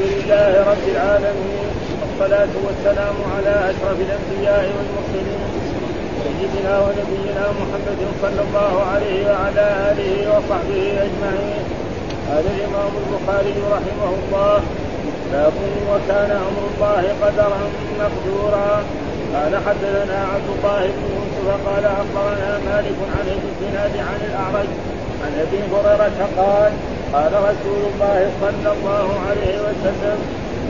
لله رب العالمين والصلاة والسلام على أشرف الأنبياء والمرسلين سيدنا ونبينا محمد صلى الله عليه وعلى آله وصحبه أجمعين. قال الإمام البخاري رحمه الله باب وكان أمر الله قدرا مقدورا قال حدثنا عبد الله بن يوسف قال أخبرنا مالك عن ابن عن الأعرج عن أبي هريرة قال قال رسول الله صلى الله عليه وسلم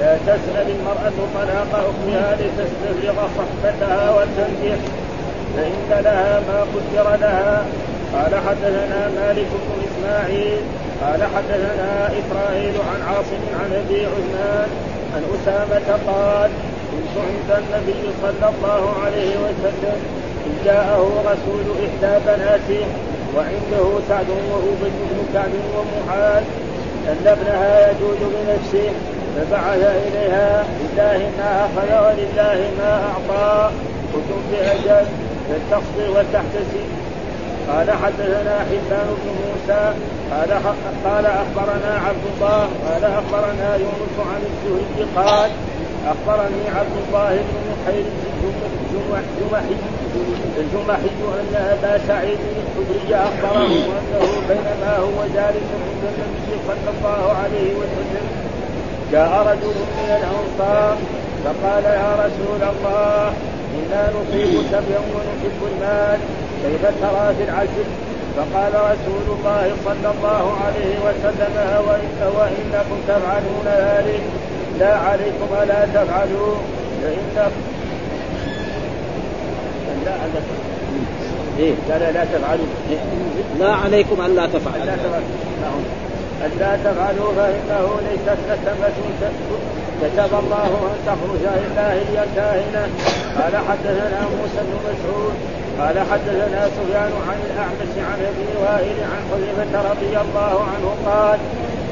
لا تسأل المرأة طلاق أختها لتستفرغ صحبتها وتنكح فإن لها ما قدر لها. قال حدثنا مالك بن إسماعيل قال حدثنا إسرائيل عن عاصم عن أبي عثمان عن أسامة قال كنت عند النبي صلى الله عليه وسلم إن جاءه رسول إحدى بناته وعنده سعد وأبي بن كعب ومعاذ أن ابنها يجوز بنفسه فبعث إليها لله ما أخذ ولله ما أعطى. كتب بأجل فلتصبر وتحتسب قال حدثنا حبان بن موسى قال قال أخبرنا عبد الله قال أخبرنا يونس عن الزهري قال أخبرني عبد الله بن محير الجمحي الجمحي أن أبا سعيد الخدري أخبره أنه بينما هو جالس عند النبي صلى الله عليه وسلم جاء رجل من الأنصار فقال يا رسول الله إنا نصيب سبيا ونحب المال كيف ترى في العجل؟ فقال رسول الله صلى الله عليه وسلم وإن وإنكم تفعلون ذلك؟ لا عليكم ألا تفعلوا. فإن لا إيه. قال لا تفعلوا. لا عليكم ألا تفعلوا. لا تفعلوا. ألا تفعلوا فإنه ليست نسمة كتب الله أن تخرج إلا هي كاهنة. قال حدثنا موسى بن مسعود. قال حدثنا سفيان عن الأعمش عن أبي وائل عن حذيفة رضي الله عنه قال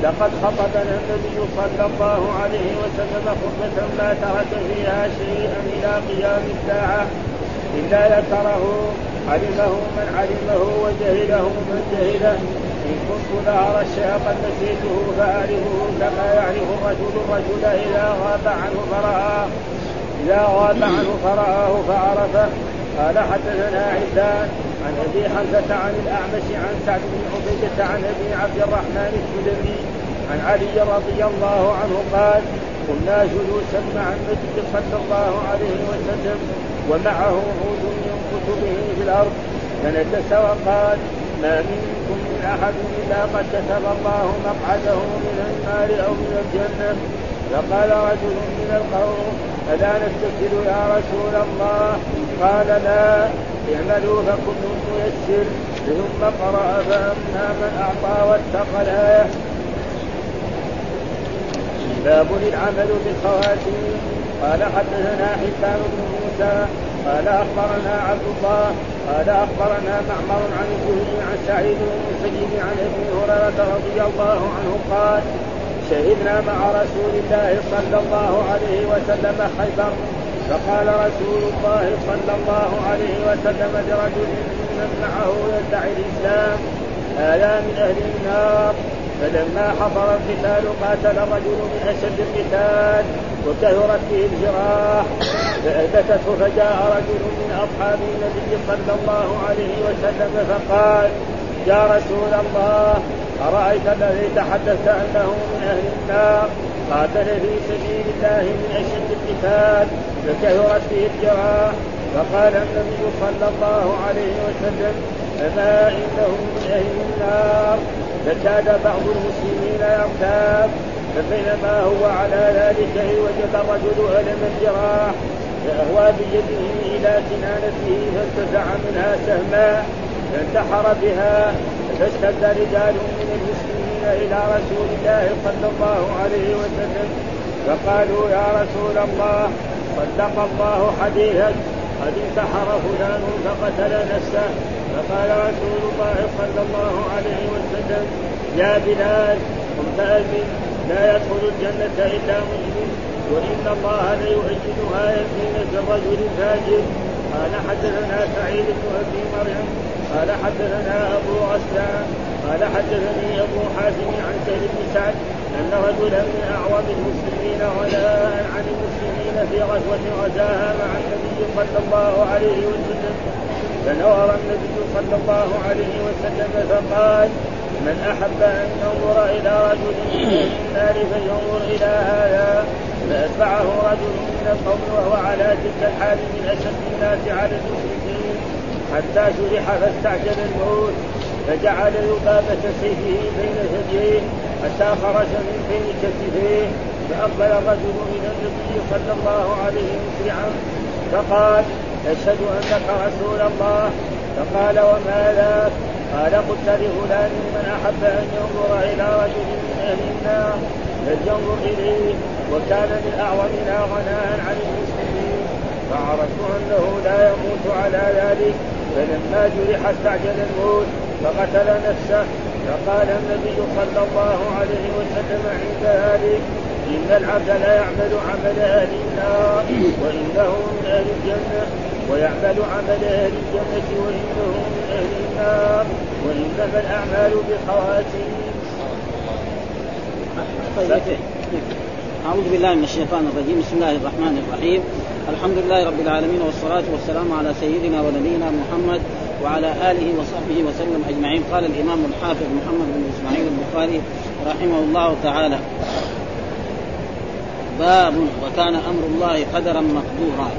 لقد خطبنا النبي صلى الله عليه وسلم خطبة ما ترك فيها شيئا إلى قيام الساعة إلا ذكره علمه من علمه وجهله من جهله. إن كنت لأرى الشيء قد نسيته فأعرفه كما يعرف الرجل الرجل إذا غاب عنه فرآه إذا غاب عنه فرآه فعرفه. قال حدثنا عبدان عن أبي حمزة عن الأعمش عن سعد بن عبيدة عن أبي عبد الرحمن السلمي عن علي رضي الله عنه قال كنا جلوسا مع النبي صلى الله عليه وسلم ومعه عود ينقص به في الأرض فنجس وقال ما منكم من أحد إلا قد كتب الله مقعده من النار أو من الجنة؟ فقال رجل من القوم ألا نستسل يا رسول الله؟ قال لا اعملوا فكل ميسر. ثم قرأ فأما من أعطى واتقى. الآية باب العمل بالخواتيم. قال حدثنا حسان بن موسى. قال أخبرنا عبد الله. قال أخبرنا معمر عن الزهري عن سعيد بن المسيب عن أبي هريرة رضي الله عنه قال شهدنا مع رسول الله صلى الله عليه وسلم خيبر. فقال رسول الله صلى الله عليه وسلم لرجل من معه يدعي الإسلام هذا من أهل النار. فلما حضر القتال قاتل الرجل من اشد القتال وكثرت به الجراح. فاثبتته فجاء رجل من أصحاب النبي صلى الله عليه وسلم فقال يا رسول الله أرأيت الذي تحدثت أنه من أهل النار؟ قاتل في سبيل الله من أشد القتال فكثرت به الجراح فقال النبي صلى الله عليه وسلم أما إنه من أهل النار؟ فكاد بعض المسلمين يرتاب فبينما هو على ذلك وجد الرجل ألم الجراح فأهوى بيده إلى كنانته فانتزع منها سهما فانتحر بها فاشتد رجال من المسلمين إلى رسول الله صلى الله عليه وسلم فقالوا يا رسول الله صدق الله حديثك قد انتحر فلان فقتل نفسه. فقال رسول الله صلى الله عليه وسلم يا بلال قم فأذن لا يدخل الجنة إلا مسلم وإن الله ليؤجل آية الرجل الفاجر. قال حدثنا سعيد بن أبي مريم قال حدثنا أبو غسان قال حدثني أبو حازم عن سهل بن سعد أن رجلا من اعظم المسلمين غناء عن المسلمين في غزوة غزاها مع النبي صلى الله عليه وسلم. فنظر النبي صلى الله عليه وسلم فقال من أحب أن ينظر إلى رجل من النار فلينظر إلى هذا. فأتبعه رجل من القوم وهو على تلك الحال من أشد الناس على المشركين. حتى شرح فاستعجل الموت. فجعل يقابة سيفه بين ثدييه حتى خرج من بين كتفيه فأقبل الرجل من النبي صلى الله عليه مسرعا فقال أشهد أنك رسول الله. فقال وما ذاك؟ قال قلت لفلان من أحب أن ينظر إلى رجل من أهل النار فلينظر إليه. وكان من أعظمنا غناء عن المسلمين. فعرفت أنه لا يموت على ذلك فلما جرح استعجل الموت. فقتل نفسه فقال النبي صلى الله عليه وسلم عند ذلك إن العبد لا يعمل عمل أهل النار وإنه من أهل الجنة. ويعمل عمل أهل الجنة وإنه من أهل النار. وإنما الأعمال بخواتيم. طيب. أعوذ بالله من الشيطان الرجيم. بسم الله الرحمن الرحيم. الحمد لله رب العالمين والصلاة والسلام على سيدنا ونبينا محمد وعلى آله وصحبه وسلم أجمعين. قال الإمام الحافظ محمد بن إسماعيل البخاري رحمه الله تعالى باب وكان أمر الله قدرا مقدورا.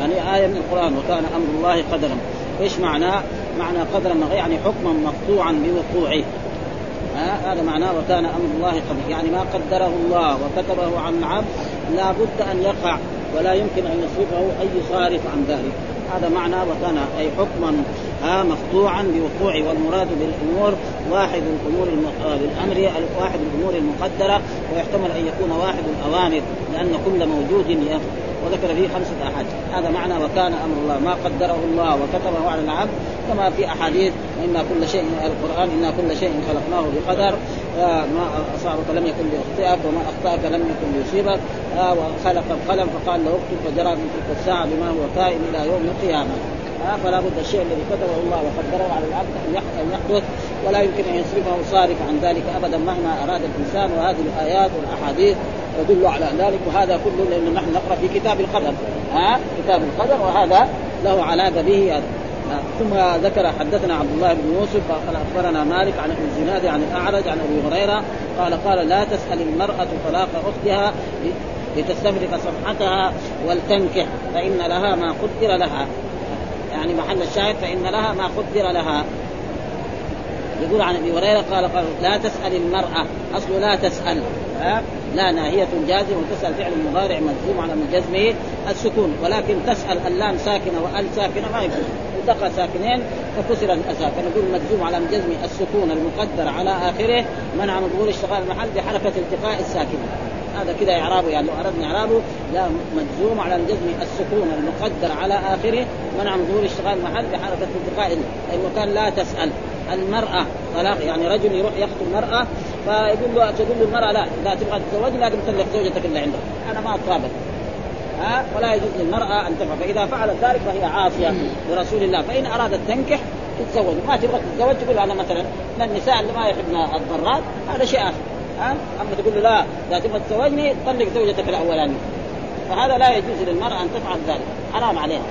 يعني آية من القرآن وكان أمر الله قدرا. إيش معناه؟ معنى قدرا يعني حكما مقطوعا بوقوعه. هذا معناه وكان أمر الله قدر يعني ما قدره الله وكتبه عن العبد لا بد أن يقع ولا يمكن أن يصرفه أي صارف عن ذلك. هذا معنى وكان أي حكما ها مقطوعا بوقوع والمراد بالأمور واحد الأمور بالأمر واحد الأمور المقدرة ويحتمل أن يكون واحد الأوامر لأن كل موجود وذكر فيه خمسة أحاديث هذا معنى وكان أمر الله ما قدره الله وكتبه على العبد كما في أحاديث إنا كل شيء القرآن إنا كل شيء خلقناه بقدر ما أصابك لم يكن ليخطئك وما أخطأك لم يكن ليصيبك. وخلق القلم فقال له اكتب فجرى من تلك الساعة بما هو كائن إلى يوم القيامة. فلا بد الشيء الذي كتبه الله وقدره على العبد أن يحدث ولا يمكن أن يصرفه صارف عن ذلك أبدا مهما أراد الإنسان. وهذه الآيات والأحاديث تدل على ذلك وهذا كله لأن نحن نقرأ في كتاب القدر. ها كتاب القدر وهذا له علاقة به. هذا ثم ذكر حدثنا عبد الله بن يوسف قال أخبرنا مالك عن ابن الزناد عن الأعرج عن أبي هريرة قال قال لا تسأل المرأة طلاق أختها لتستفرق صفحتها ولتنكح فإن لها ما قدر لها. يعني محل الشاهد فإن لها ما قدر لها. يقول عن أبي هريرة قال, قال لا تسأل المرأة اصله لا تسأل. لا ناهية جازمة وتسأل فعل مضارع مجزوم على من جزمه السكون. ولكن تسأل اللام ساكنة وأل ساكنة ما يكون التقى ساكنين فكسر الأسى. فنقول مجزوم على من جزم السكون المقدر على آخره. منع من ظهور اشتغال المحل بحركة التقاء الساكنة. هذا كذا إعرابه يعني لو أردنا إعرابه لا مجزوم على الجزم السكون المقدر على آخره منع من ظهور اشتغال المحل بحركة التقاء المكان لا تسأل. المرأة طلاق يعني رجل يروح يخطب المرأة فيقول له تقول له المرأة لا إذا تبغى تتزوجني لازم تطلق زوجتك اللي عندك أنا ما أطابق. ها؟ ولا يجوز للمرأة أن تفعل فإذا فعلت ذلك فهي عاصية لرسول الله. فإن أرادت تنكح تتزوج. ما تبغى تتزوج تقول أنا مثلا من النساء اللي ما يحبن الضرات هذا شيء آخر. ها أما تقول له لا إذا تبغى تتزوجني طلق زوجتك الأولانية فهذا لا يجوز للمرأة أن تفعل ذلك حرام عليها.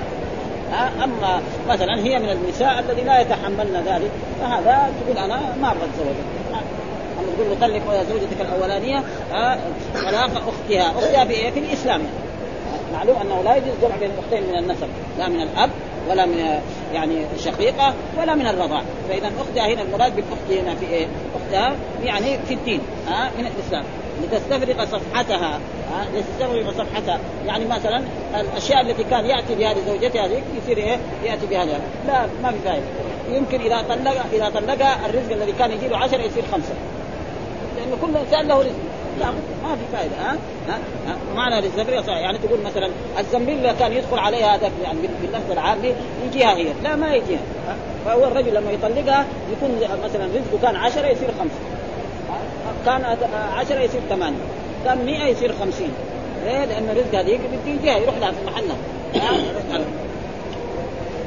أما مثلا هي من النساء الذي لا يتحملن ذلك فهذا تقول أنا ما أبغى اتزوج أما تقول له طلق زوجتك الأولانية طلاق أختها. أختها في إيه؟ في الإسلام. معلوم أنه لا يجوز جمع بين الاختين من النسب لا من الأب ولا من يعني شقيقة ولا من الرضاع. فإذا أختها هنا المراد بالأخت هنا في إيه؟ أختها يعني في الدين ها؟ من الإسلام. لتستفرق صفحتها لتستفرق صفحتها. يعني مثلا الأشياء التي كان يأتي بها لزوجته هذه يصير إيه؟ يأتي بها لا, لا ما في فائدة. يمكن إذا طلق إذا طلقها الرزق الذي كان يجي له 10 يصير خمسة. لأنه كل إنسان له رزق. لا ما في فائده ها؟ ها؟ معنى للزبرية يعني تقول مثلا الزنبيل كان يدخل عليها هذا يعني باللفظ العامي يجيها هي؟ لا ما يجيها فهو الرجل لما يطلقها يكون مثلا رزقه كان 10 يصير خمسة كان عشرة يصير ثمانية كان 100 يصير 50 ليه؟ لأن الرزق هذيك بتجيها يروح لها في محلها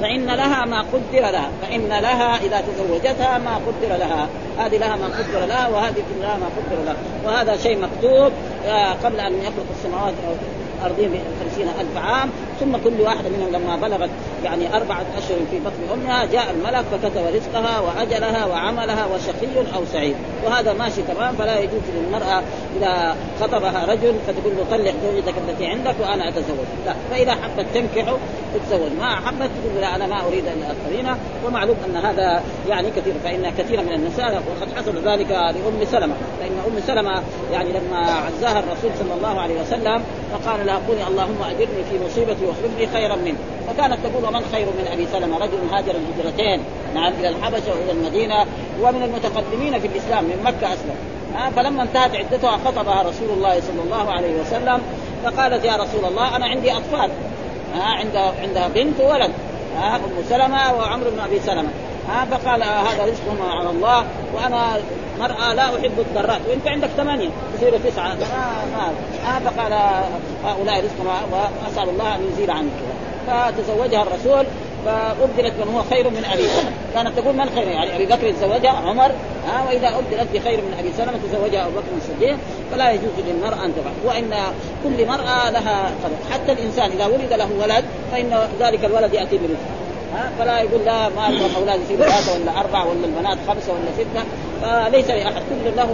فإن لها ما قدر لها فإن لها إذا تزوجتها ما قدر لها. هذه لها ما قدر لها وهذه لها ما قدر لها وهذا شيء مكتوب آه، قبل أن يخلق السماوات أرضين بخمسين ألف عام. ثم كل واحدة منهم لما بلغت يعني أربعة أشهر في بطن أمها جاء الملك فكتب رزقها وأجلها وعملها وشقي أو سعيد. وهذا ماشي تمام فلا يجوز للمرأة إذا خطبها رجل فتقول له طلق زوجتك التي عندك وأنا أتزوج. لا فإذا حبت تنكحه تتزوج. ما حبت تقول لا أنا ما أريد القرينة ومعلوم أن هذا يعني كثير فإن كثير من النساء وقد حصل ذلك لأم سلمة. فإن أم سلمة يعني لما عزاها الرسول صلى الله عليه وسلم فقال لها قولي اللهم أجرني في مصيبتي واخلف لي خيرا منه. فكانت تقول ومن خير من أبي سلمة؟ رجل هاجر الهجرتين نعم إلى الحبشة وإلى المدينة ومن المتقدمين في الإسلام من مكة أسلم. فلما انتهت عدتها خطبها رسول الله صلى الله عليه وسلم فقالت يا رسول الله أنا عندي أطفال. عندها عندها بنت وولد. أم سلمة وعمرو بن أبي سلمة. آه فقال آه هذا رزقهما على الله وأنا مرأة لا أحب الضرات وأنت عندك ثمانية تصير تسعة. ما ما آه فقال هؤلاء رزقهما وأسأل الله أن يزيل عنك. فتزوجها الرسول فأبدلت من هو خير من أبي سلمة. كانت تقول من خير؟ يعني أبي بكر تزوجها عمر ها وإذا أبدلت بخير من أبي سلمة تزوجها أبو بكر الصديق. فلا يجوز للمرأة أن تفعل. وإن كل مرأة لها قدر حتى الإنسان إذا ولد له ولد فإن ذلك الولد يأتي برزقه. ها؟ فلا يقول لا ما الاولاد يصير ثلاثة ولا أربعة ولا البنات خمسة ولا ستة. فليس لأحد كل له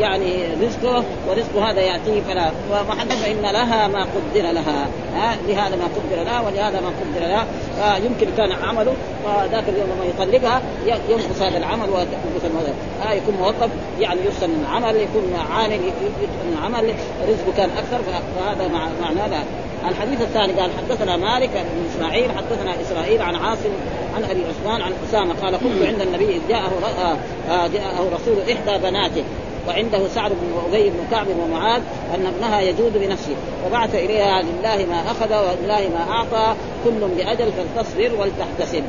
يعني رزقه ورزق هذا ياتيه فلا. ومحل فان لها ما قدر لها ها؟ لهذا ما قدر لها ولهذا ما قدر لها. يمكن كان عمله فذاك اليوم لما يطلقها ينقص هذا العمل وينقص هذا آه يكون موظف يعني يحسن العمل يكون عامل يتقن العمل رزقه كان أكثر فهذا معناه الحديث الثاني قال حدثنا مالك بن إسماعيل حدثنا إسرائيل عن عاصم عن أبي عثمان عن أسامة قال كنت عند النبي إذ جاءه آه، جاءه رسول إحدى بناته وعنده سعد بن أبي بن كعب ومعاذ أن ابنها يجود بنفسه وبعث إليها لله ما أخذ ولله ما أعطى كل بأجل فلتصبر ولتحتسب.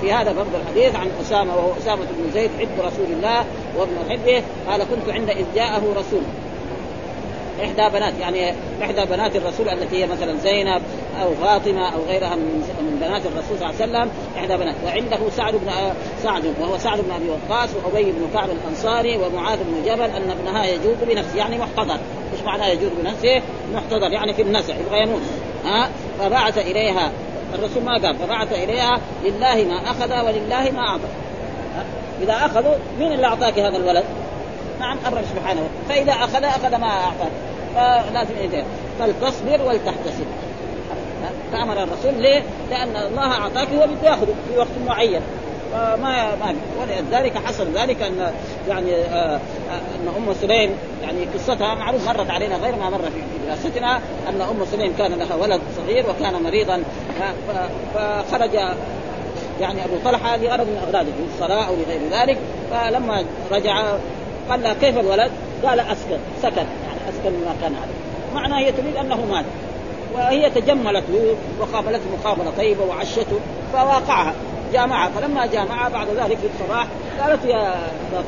في هذا برضه الحديث عن أسامة وهو أسامة بن زيد حب رسول الله وابن حبه قال كنت عند إذ جاءه رسول. إحدى بنات يعني إحدى بنات الرسول التي هي مثلا زينب أو فاطمة أو غيرها من بنات الرسول صلى الله عليه وسلم إحدى بنات. وعنده سعد بن سعد وهو سعد بن أبي وقاص وأبي بن كعب الأنصاري ومعاذ بن جبل أن ابنها يجود بنفسه يعني محتضر. إيش معنى يجود بنفسه؟ محتضر يعني في النزع يبغى يموت. ها؟ فبعث إليها. الرسول ما قال فبعث إليها لله ما أخذ ولله ما أعطى. إذا أخذوا مين اللي أعطاك هذا الولد؟ نعم الرب سبحانه. فإذا أخذ أخذ ما اعطاك فلازم يدير فلتصبر ولتحتسب. فأمر الرسول ليه؟ لأن الله أعطاك هو بده ياخذه في وقت معين. فما ما ولذلك حصل ذلك أن يعني آه، أن أم سليم يعني قصتها معروف مرت علينا غير ما مر في دراستنا أن أم سليم كان لها ولد صغير وكان مريضا. فخرج يعني أبو طلحة لغرض من أغراضه للصلاه أو لغير ذلك. فلما رجع قال لها كيف الولد؟ قال أسكن. سكن يعني أسكن مما كان عليه. معناه هي تريد أنه مات. وهي تجملت به وقابلته مقابلة طيبة وعشته فواقعها. جامعها. فلما جامعها بعد ذلك في الصباح قالت يا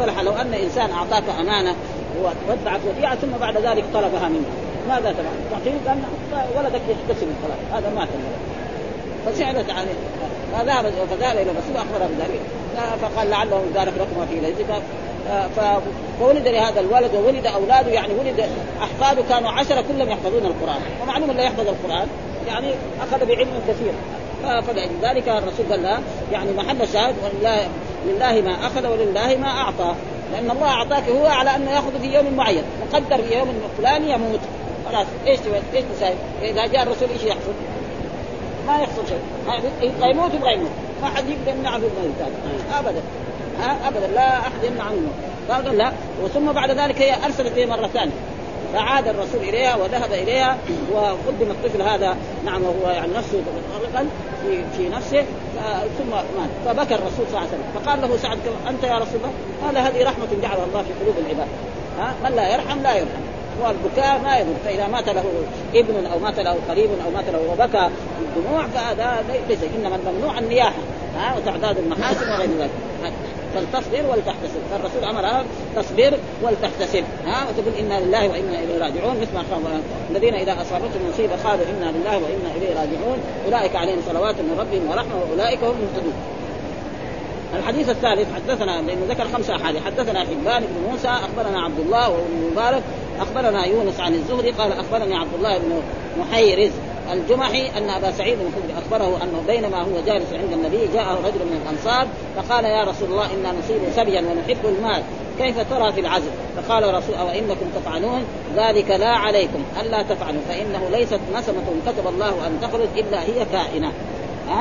طلحة لو أن إنسان أعطاك أمانة وودعت وديعة ثم بعد ذلك طلبها منك. ماذا تفعل؟ تعطيه قال ولدك يحتسب الخلاص هذا مات الولد فسعدت عليه فذهب فذهب إلى الرسول اخبره بذلك. فقال لعله يبارك لكم في ليلتك. فولد لهذا الولد وولد أولاده يعني ولد أحفاده كانوا عشرة كلهم يحفظون القرآن. ومعلوم اللي يحفظ القرآن يعني أخذ بعلم كثير. فلذلك الرسول قال لا يعني محل شاهد ولله لله ما أخذ ولله ما أعطى. لأن الله أعطاك هو على أنه يأخذ في يوم معين مقدر في يوم فلاني يموت. خلاص إيش إيش تساوي؟ إذا جاء الرسول إيش يحصل؟ ما يحصل شيء. يبغى يموت يبغى يموت. ما حد يقدر يمنعه الموت ابدا. ابدا لا أحد يمنع عنه قال لا. وثم بعد ذلك هي أرسلت اليه مرة ثانية. فعاد الرسول إليها وذهب إليها وقدم الطفل هذا نعم وهو يعني نفسه متغرقا في في نفسه ثم مات. فبكى الرسول صلى الله عليه وسلم. فقال له سعد أنت يا رسول الله؟ قال هذه رحمة جعلها الله في قلوب العباد. ها؟ من لا يرحم لا يرحم. والبكاء ما يضر فإذا مات له ابن أو مات له قريب أو مات له وبكى بالدموع فهذا ليس إنما الممنوع النياحة. ها؟ وتعداد المحاسن وغير ذلك. فلتصبر ولتحتسب فالرسول امرها تصبر ولتحتسب ها وتقول إنا لله وإنا إليه راجعون مثل ما الذين إذا أصابتهم مصيبة قالوا إنا لله وإنا إليه راجعون. أولئك عليهم صلوات من ربهم ورحمة وأولئك هم المهتدون. الحديث الثالث حدثنا لأنه ذكر خمسة أحاديث. حدثنا حبان بن موسى أخبرنا عبد الله وابن مبارك أخبرنا يونس عن الزهري قال أخبرني عبد الله بن محيرز. الجمحي أن أبا سعيد الخدري أخبره أنه بينما هو جالس عند النبي جاءه رجل من الأنصار فقال يا رسول الله إنا نصيب سبيا ونحب المال كيف ترى في العزل؟ فقال رسول أو انكم تفعلون ذلك لا عليكم ألا تفعلوا فإنه ليست نسمة كتب الله أن تخرج إلا هي كائنة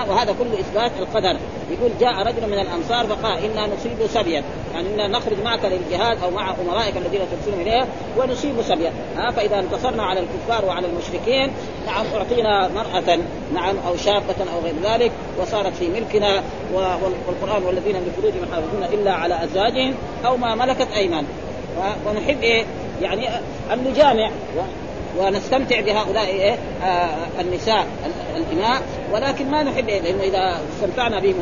وهذا كله إثبات القدر. يقول جاء رجل من الأنصار فقال إنا نصيب سبيا. يعني إنا نخرج معك للجهاد أو مع أمرائك الذين ترسلهم اليه ونصيب سبيا. ها فإذا انتصرنا على الكفار وعلى المشركين نعم أعطينا مرأة نعم أو شابة أو غير ذلك وصارت في ملكنا والقرآن والذين من فروجهم يحافظون إلا على أزواجهم أو ما ملكت أيمان. ونحب إيه؟ يعني أن نجامع. ونستمتع بهؤلاء إيه؟ آه النساء الإماء ولكن ما نحب إيه؟ لأنه إذا استمتعنا بهم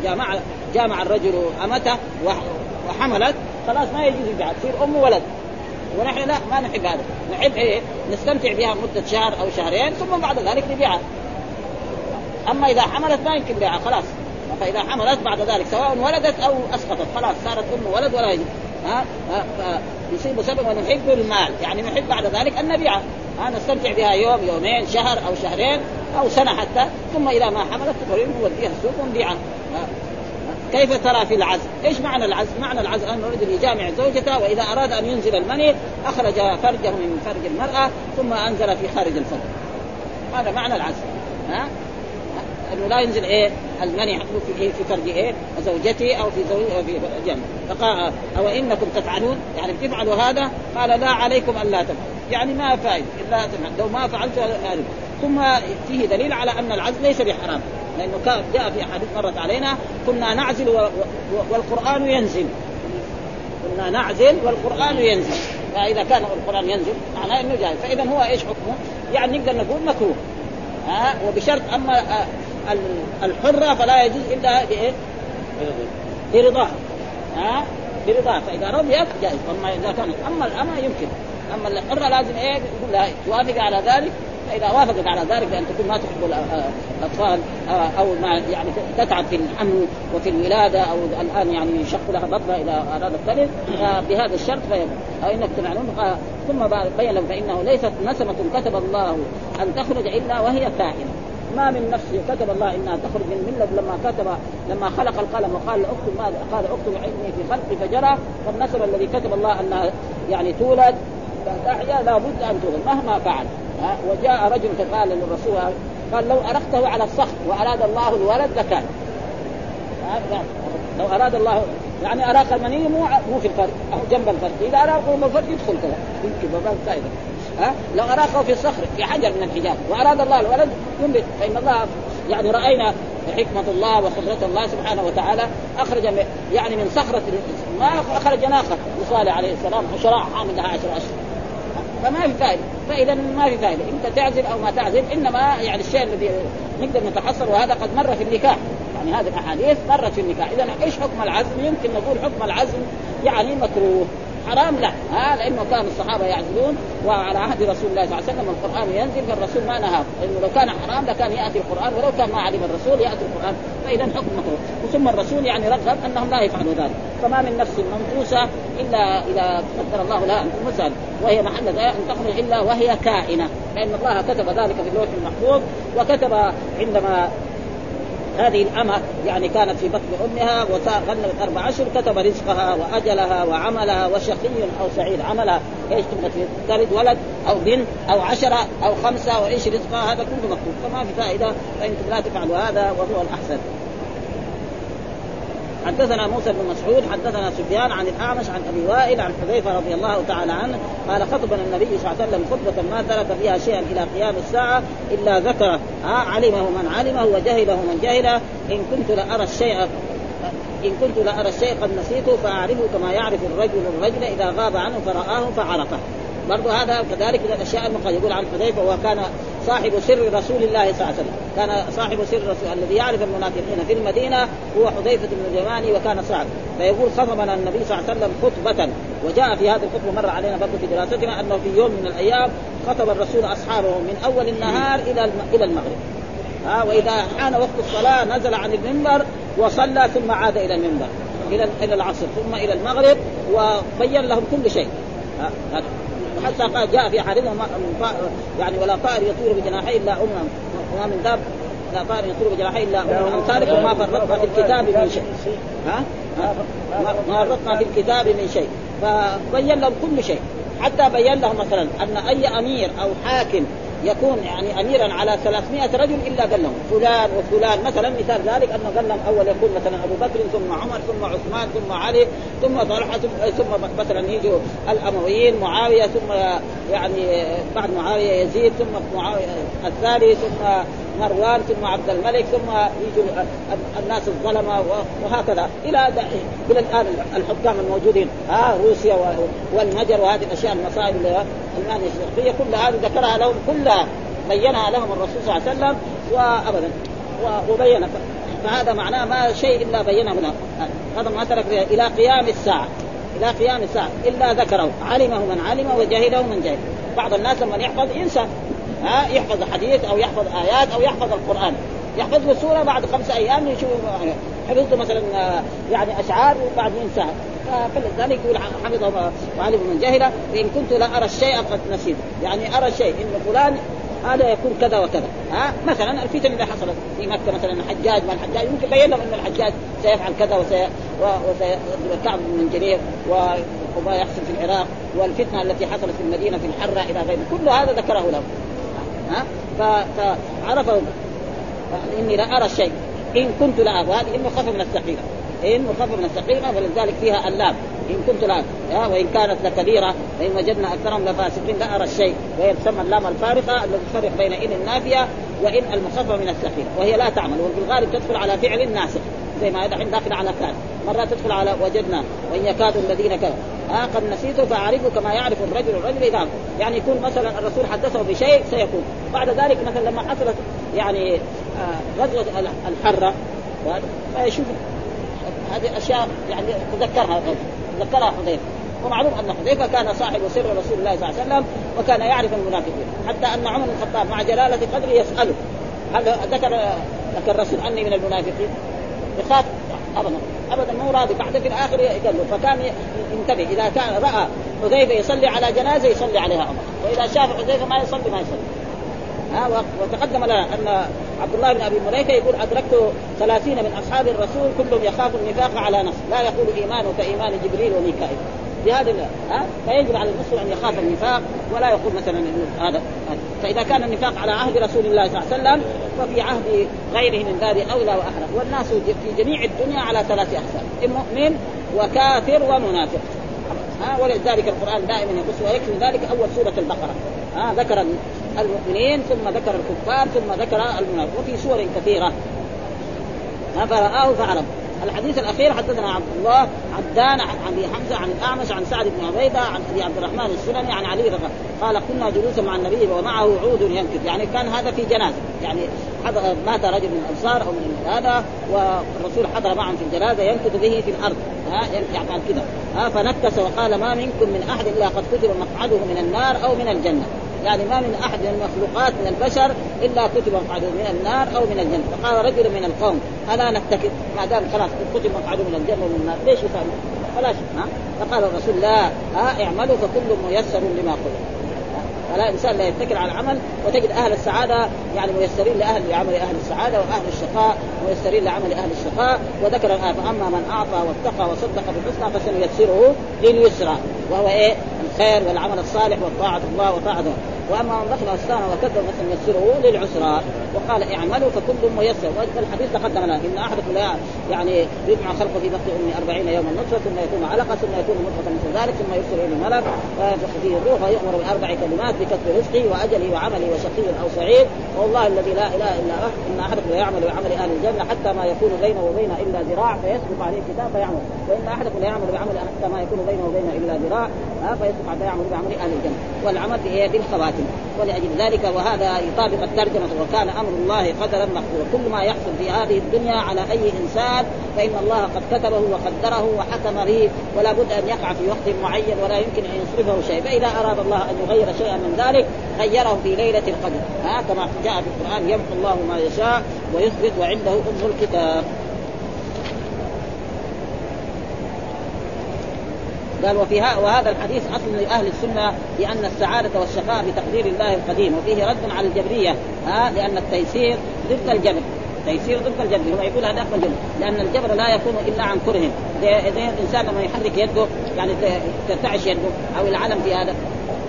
وجامع جامع الرجل أمته وحملت خلاص ما يجوز البيعة تصير أم ولد ونحن لا ما نحب هذا نحب إيه نستمتع بها مدة شهر أو شهرين ثم بعد ذلك نبيعها أما إذا حملت ما يمكن بيعها خلاص فإذا حملت بعد ذلك سواء ولدت أو أسقطت خلاص صارت أم ولد ولا يجوز ها يصيب سبب ونحب المال يعني نحب بعد ذلك ان نبيعها ها نستمتع بها يوم يومين شهر أو شهرين أو سنة حتى ثم اذا ما حملت نوديها السوق ونبيعها كيف ترى في العزم؟ إيش معنى العزم؟ معنى العزم أن الرجل يجامع زوجته وإذا أراد أن ينزل المني أخرج فرجه من فرج المرأة ثم أنزل في خارج الفرج. هذا معنى العزم. ها؟ انه لا ينزل إيه؟ المني في إيه في فرج إيه؟ زوجتي أو في زوجي أو في جنب فقال أو إنكم تفعلون؟ يعني بتفعلوا هذا قال لا عليكم الا تفعلوا. يعني ما فائده إلا تفعل. لو ما فعلت هذا. ثم فيه دليل على أن العزل ليس بحرام. لأنه جاء في احاديث مرت علينا كنا نعزل والقرآن ينزل. كنا نعزل والقرآن ينزل. فإذا كان القرآن ينزل معناه إنه جائز فإذا هو إيش حكمه؟ يعني نقدر نقول مكروه. ها؟ وبشرط اما آه، الحرة فلا يجوز إلا بإيه؟ برضاها ها؟ برضاها فإذا رضيت جائز. أما إذا كانت أما الأمة يمكن. أما الحرة لازم إيه؟ يقول لها توافق على ذلك. فإذا وافقت على ذلك بأن تكون ما تحب الأطفال آه، أو ما يعني تتعب في الحمل وفي الولادة أو الآن يعني يشق لها بطنها إذا أرادت تلد بهذا الشرط فيبقى. أو إنك تنعلم ثم بين لهم فإنه ليست نسمة كتب الله أن تخرج إلا وهي كائنة ما من نفس كتب الله إنها تخرج من ملة لما كتب لما خلق القلم وقال اكتب ماذا؟ قال اكتب علمي في خلقي فجرى. فالنسب الذي كتب الله أنها يعني تولد. تحيا لابد أن تولد مهما فعل. وجاء رجل فقال للرسول قال لو أرقته على الصخر وأراد الله الولد لكان. لو أراد الله يعني أراق المني مو مو في الفرد أو جنب الفرد إذا أراقه من الفرد يدخل كذا. يمكن باب ها؟ لو أراقه في الصخر في حجر من الحجاب وأراد الله الولد ينبت. فإن الله يعني رأينا حكمة الله وقدرة الله سبحانه وتعالى أخرج يعني من صخرة ما أخرج ناقة لصالح عليه السلام عشراء حامل لها عشر أشهر. فما في فائدة. فإذا ما في فائدة. أنت تعزل أو ما تعزل إنما يعني الشيء الذي نقدر نتحصر وهذا قد مر في النكاح. يعني هذه الأحاديث مرت في النكاح. إذا إيش حكم العزم؟ يمكن نقول حكم العزم يعني مكروه. حرام؟ لا. ها لأنه كان الصحابة يعزلون وعلى عهد رسول الله صلى الله عليه وسلم القرآن ينزل فالرسول ما نهى. لأنه لو كان حرام لكان يأتي القرآن ولو كان ما علم الرسول يأتي القرآن. فإذا حكم مكروه ثم الرسول يعني رغب أنهم لا يفعلوا ذلك. فما من نفس منفوسه إلا إذا قدر الله لها أن تمسل وهي محل أن تخرج إلا وهي كائنة. لأن الله كتب ذلك في اللوح المحفوظ وكتب عندما هذه الأمة يعني كانت في بطن أمها وغنمت أربع أشهر كتب رزقها وأجلها وعملها وشقي أو سعيد عملها. إيش تبغى تلد ولد أو بنت أو عشرة أو خمسة وإيش رزقها؟ هذا كله مكتوب. فما في فائدة فأنتم لا تفعلوا هذا وهو الأحسن. حدثنا موسى بن مسعود حدثنا سفيان عن الأعمش عن أبي وائل عن حذيفة رضي الله تعالى عنه قال خطبنا النبي صلى الله عليه وسلم خطبة ما ترك فيها شيئا إلى قيام الساعة إلا ذكره علمه من علمه وجهله من جهله إن كنت لأرى الشيء إن كنت لأرى الشيء قد نسيته فأعرفه كما يعرف الرجل الرجل إذا غاب عنه فرآه فعرفه. برضه هذا كذلك من الأشياء المقيده يقول عن حذيفة وكان صاحب سر رسول الله صلى الله عليه وسلم. كان صاحب سر رسول الذي يعرف المنافقين في المدينة هو حذيفة بن اليماني وكان صعب فيقول خطبنا النبي صلى الله عليه وسلم خطبة. وجاء في هذه الخطبة مر علينا برضه في دراستنا أنه في يوم من الأيام خطب الرسول أصحابه من أول النهار إلى إلى المغرب. ها وإذا حان وقت الصلاة نزل عن المنبر وصلى ثم عاد إلى المنبر. إلى إلى العصر ثم إلى المغرب وبين لهم كل شيء. حتى قال جاء في أحاديث يعني ولا طائر يطير بجناحيه إلا امم وما من داب لا طائر يطير بجناحيه إلا امم امثالكم وما فرطنا في الكتاب من شيء. ها؟ ما فرطنا في الكتاب من شيء. فبين لهم كل شيء. حتى بين لهم مثلا أن أي أمير أو حاكم يكون يعني اميرا على 300 رجل إلا قال لهم فلان وفلان مثلا مثال ذلك أنه قال لهم أول يكون مثلا أبو بكر ثم عمر ثم عثمان ثم علي ثم طلحة ثم مثلا يجوا الأمويين معاوية ثم يعني بعد معاوية يزيد ثم معاوية الثاني ثم مروان ثم عبد الملك ثم يجوا الناس الظلمة وهكذا. إلى إلى الآن الحكام الموجودين. ها روسيا والمجر وهذه الأشياء المصائب المانيا الشرقية كل هذه ذكرها لهم كلها بينها لهم الرسول صلى الله عليه وسلم وابدا وبين فهذا معناه ما شيء إلا بينه من هذا ما ترك إلى قيام الساعة. إلى قيام الساعة إلا ذكره علمه من علم وجهله من جهل. بعض الناس لما يحفظ ينسى. ها يحفظ حديث أو يحفظ آيات أو يحفظ القرآن. يحفظ له سورة بعد خمسة أيام يشوف حفظت مثلا يعني أشعار وبعد ينساها فلذلك يقول حفظه وعلم من جهل وإن كنت لا أرى الشيء قد نسيت. يعني أرى الشيء إن فلان هذا يكون كذا وكذا. ها؟ مثلا الفتن اللي حصلت في مكة مثلا الحجاج ما الحجاج يمكن بين لهم إن الحجاج سيفعل كذا وسي وسيكعب من جنيف وما يحصل في العراق والفتنة التي حصلت في المدينة في الحرة إلى غيره. كل هذا ذكره له ها؟ فعرفه إني لا أرى الشيء إن كنت لا هذه إنه خف من الثقيله إن خف من الثقيله ولذلك فيها اللام. إن كنت لا وإن كانت لكبيرة وان وجدنا أكثرهم لفاسقين لا أرى الشيء وهي تسمى اللام الفارقة التي تفرق بين إن النافية وإن المخففة من الثقيله وهي لا تعمل وفي الغالب تدخل على فعل ناسخ زي ما دحين داخل على كان مرات تدخل على وجدنا وإن يكاد الذين كفروا آه قد نسيته فاعرفه كما يعرف الرجل الرجل اذا يعني يكون مثلا الرسول حدثه بشيء سيكون بعد ذلك مثلا لما حصلت يعني آه غزوة الحرة فيشوف هذه أشياء يعني تذكرها تذكرها حذيفه ومعلوم أن حذيفة كان صاحب سر رسول الله صلى الله عليه وسلم وكان يعرف المنافقين. حتى أن عمر بن الخطاب مع جلالة قدره يسأله هل ذكر لك الرسول عني من المنافقين؟ يخاف. ابدا. ابدا. مو راضي. بعد في الآخر قال له فكان ينتبه. إذا كان رأى حذيفة يصلي على جنازة يصلي عليها عمر. وإذا شاف حذيفة ما يصلي ما يصلي. ها وتقدم لنا أن عبد الله بن أبي مليكة يقول أدركت ثلاثين من أصحاب الرسول كلهم يخاف النفاق على نفسه لا يقول ايمانه كإيمان جبريل وميكائيل. بهذا ها فيجب على المسلم أن يخاف النفاق ولا يقول مثلا هذا فإذا كان النفاق على عهد رسول الله صلى الله عليه وسلم ففي عهد غيره من باب أولى واحرى والناس في جميع الدنيا على ثلاث أقسام مؤمن وكافر ومنافق. ها ولذلك القرآن دائما يقص ويكفي ذلك أول سورة البقرة. ها ذكر المؤمنين ثم ذكر الكفار ثم ذكر المنافق وفي سور كثيرة. فرآه فعرف الحديث الأخير حدثنا عبد الله عبدان عن أبي حمزة عن الأعمش عن سعد بن عبيدة عن أبي عبد الرحمن السلمي عن علي رضي قال كنا جلوسا مع النبي ومعه عود ينكت يعني كان هذا في جنازة. يعني مات رجل من الأنصار أو من هذا والرسول حضر معهم في الجنازة ينكت به في الأرض. ها يعني كذا ها فنكس وقال ما منكم من أحد إلا قد كتب مقعده من النار أو من الجنة. يعني ما من أحد من المخلوقات من البشر إلا كتب مقعده من النار أو من الجنة. فقال رجل من القوم ألا نتكد ما دام خلاص كتب مقعده من الجنة ومن النار ليش يفعل؟ فلا ها؟ فقال الرسول لا ها اعملوا فكل ميسر لما قلت فلا إنسان لا يتكل على العمل وتجد أهل السعادة يعني ميسرين لأهل لعمل أهل السعادة وأهل الشقاء ميسرين لعمل أهل الشقاء وذكر الآية فأما من أعطى واتقى وصدق بالحسنى فسنيسره لليسرى وهو إيه؟ الخير والعمل الصالح والطاعة الله وطاعته. وأما من بخل واستغنى وكذب فسنيسره للعسرى وقال اعملوا فكل ميسر. والحديث تقدم لنا إن أحدكم لا يعني يجمع خلقه في بطن امه 40 يوما نطفة ثم يكون علقة ثم يكون مضغه مثل ذلك ثم يرسل اليه الملك. فيه الروح ويؤمر بأربع كلمات بكتب رزقه وأجله وعمله وشقي أو سعيد. والله الذي لا إله إلا هو. إن أحدكم لا يعمل بعمل أهل الجنة حتى ما يكون بينه وبين إلا ذراع فيسبق عليه الكتاب فيعمل وإن أحدكم لا يعمل بعمل حتى ما يكون بينه وبين إلا ذراع فيصبح حتى يعمل بعمل أهل الجنة. والعمل بايه بالخواتم ولأجل ذلك وهذا يطابق الترجمة وكان أمر الله قدرا مقدورا كل ما يحصل في هذه الدنيا على أي إنسان فإن الله قد كتبه وقدره وحكم به ولا بد أن يقع في وقت معين ولا يمكن أن يصرفه شيء. فإذا أراد الله أن يغير شيئا من ذلك غيره في ليلة القدر. ها كما جاء في القرآن يمحو الله ما يشاء ويثبت وعنده ام الكتاب. قال وفي وهذا الحديث أصل لأهل السنة لأن السعادة والشقاء بتقدير الله القديم وفيه رد على الجبرية ها لأن التيسير ضد الجبر تيسير ضد الجبر هو يقول هذا الجبر لأن الجبر لا يكون إلا عن كره زي الإنسان لما يحرك يده يعني ترتعش يده أو العلم في هذا.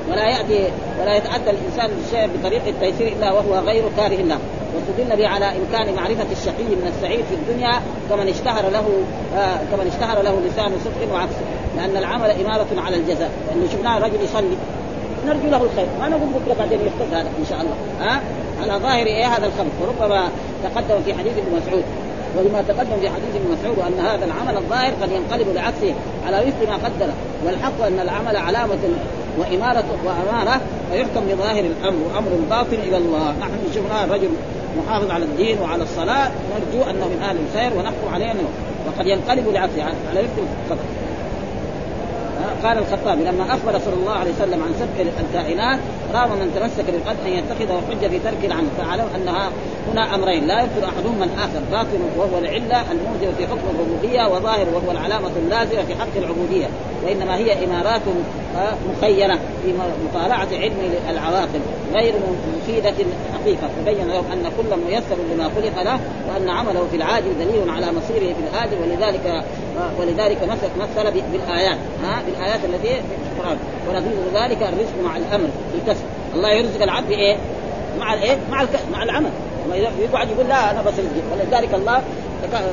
ولا يأتي ولا يتعدى الإنسان الشيء بطريق التيسير إلا وهو غير كاره له واستدل به على إمكان معرفة الشقي من السعيد في الدنيا كمن اشتهر له آه كمن اشتهر له لسان صدق وعكسه لأن العمل إمارة على الجزاء. لأنه شفناه رجل يصلي نرجو له الخير. ما نقول بكره بعدين يحتاج هذا إن شاء الله. ها؟ على ظاهر إيه هذا الخبر وربما تقدم في حديث ابن مسعود. ولما تقدم في حديث ابن مسعود أن هذا العمل الظاهر قد ينقلب لعكسه على وفق ما قدر. والحق أن العمل علامة وإمارة وأمانة فيحكم بظاهر الأمر وأمر باطن إلى الله. نحن شفنا الرجل محافظ على الدين وعلى الصلاة نرجو أنه من أهل الخير ونحكم عليه أنه وقد ينقلب لعكسه على وفق الخطأ قال الخطابي لما أخبر صلى الله عليه وسلم عن سبق الكائنات رام من تمسك بالقدر أن يتخذه حجة في ترك العمل فاعلم أنها هنا أمرين لا يذكر احدهما الآخر باطن وهو العلة الموجبه في حكم الربوبية وظاهر وهو العلامة اللازمة في حق العبودية وإنما هي إمارات مخيله في مطالعة علم العواقب غير مفيدة حقيقة فبين لهم أن كل ميسر لما خلق له وأن عمله في العاجل دليل على مصيره في الآجل ولذلك ولذلك مثل بالآيات ها بالآيات التي في القرآن ونظير ذلك الرزق مع الأمر بالكسب الله يرزق العبد إيه؟ مع الإيه؟ مع الكسب مع العمل يقعد يقول لا أنا بس رزقي ولذلك الله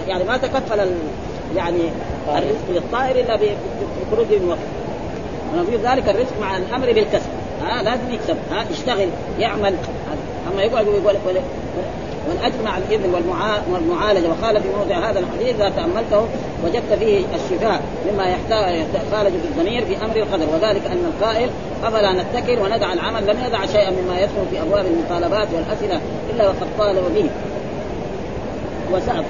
يعني ما تكفل يعني الرزق للطائر إلا بخروج من وقت ونظير ذلك الرزق مع الأمر بالكسب. ها لازم يكسب. ها يشتغل يعمل. أما يقعد يقول والاجر مع الاذن والمعالجه وقال في موضع هذا الحديث إذا تأملته وجدت فيه الشفاء مما يحتاج في الضمير في أمر القدر. وذلك أن القائل أفلا نتكل وندع العمل؟ لم يدع شيئا مما يدخل في أبواب المطالبات والأسئلة إلا وقد طالب به.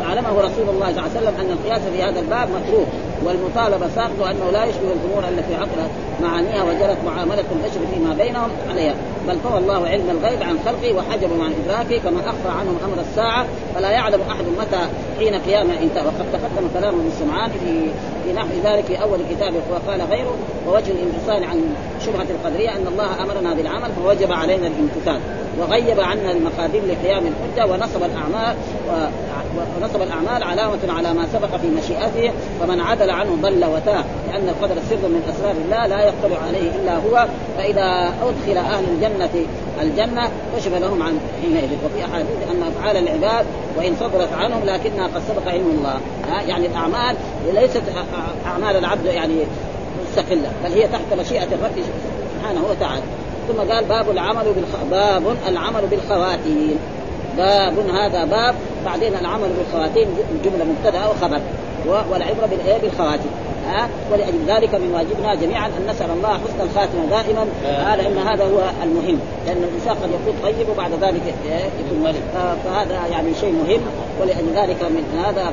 فعلمه رسول الله صلى الله عليه وسلم أن القياس في هذا الباب مكروه والمطالبة ساقط وأنه لا يشبه الأمور التي عقلت معانيها وجرت معاملة البشر فيما بينهم عليها. بل طوى الله علم الغيب عن خلقه وحجبه عن إدراكه كما أخفى عنهم أمر الساعة فلا يعلم أحد متى حين قيامه انتهى وقد تقدم كلام ابن سمعان في في نحو ذلك في أول كتابه وقال غيره ووجه الانفصال عن شبهة القدرية أن الله أمرنا بالعمل فوجب علينا الامتثال وغيب عنا المقادير لقيام الحجة ونصب الأعمال ونصب الأعمال علامة على ما سبق في مشيئته فمن عدل عنه ضل وتاه لأن القدر سر من اسرار الله لا يطلع عليه إلا هو فإذا أدخل أهل الجنة الجنة كشف لهم عن حينئذ. وفي أحاديث أن أفعال العباد وإن صدرت عنهم لكنها قد سبق علم الله. يعني الأعمال ليست أعمال العبد يعني مستقلة بل هي تحت مشيئة الرب سبحانه وتعالى. ثم قال باب العمل بالخ... باب العمل بالخواتيم. باب هذا باب بعدين العمل بالخواتيم جملة مبتدا وخبر. والعبرة بالإيه؟ بالخواتيم. ها؟ ولأجل ذلك من واجبنا جميعا أن نسأل الله حسن الخاتمة دائما. هذا إن هذا هو المهم. لأن الإنسان قد يكون طيب وبعد ذلك يكون ولي فهذا يعني شيء مهم. ولأجل ذلك من هذا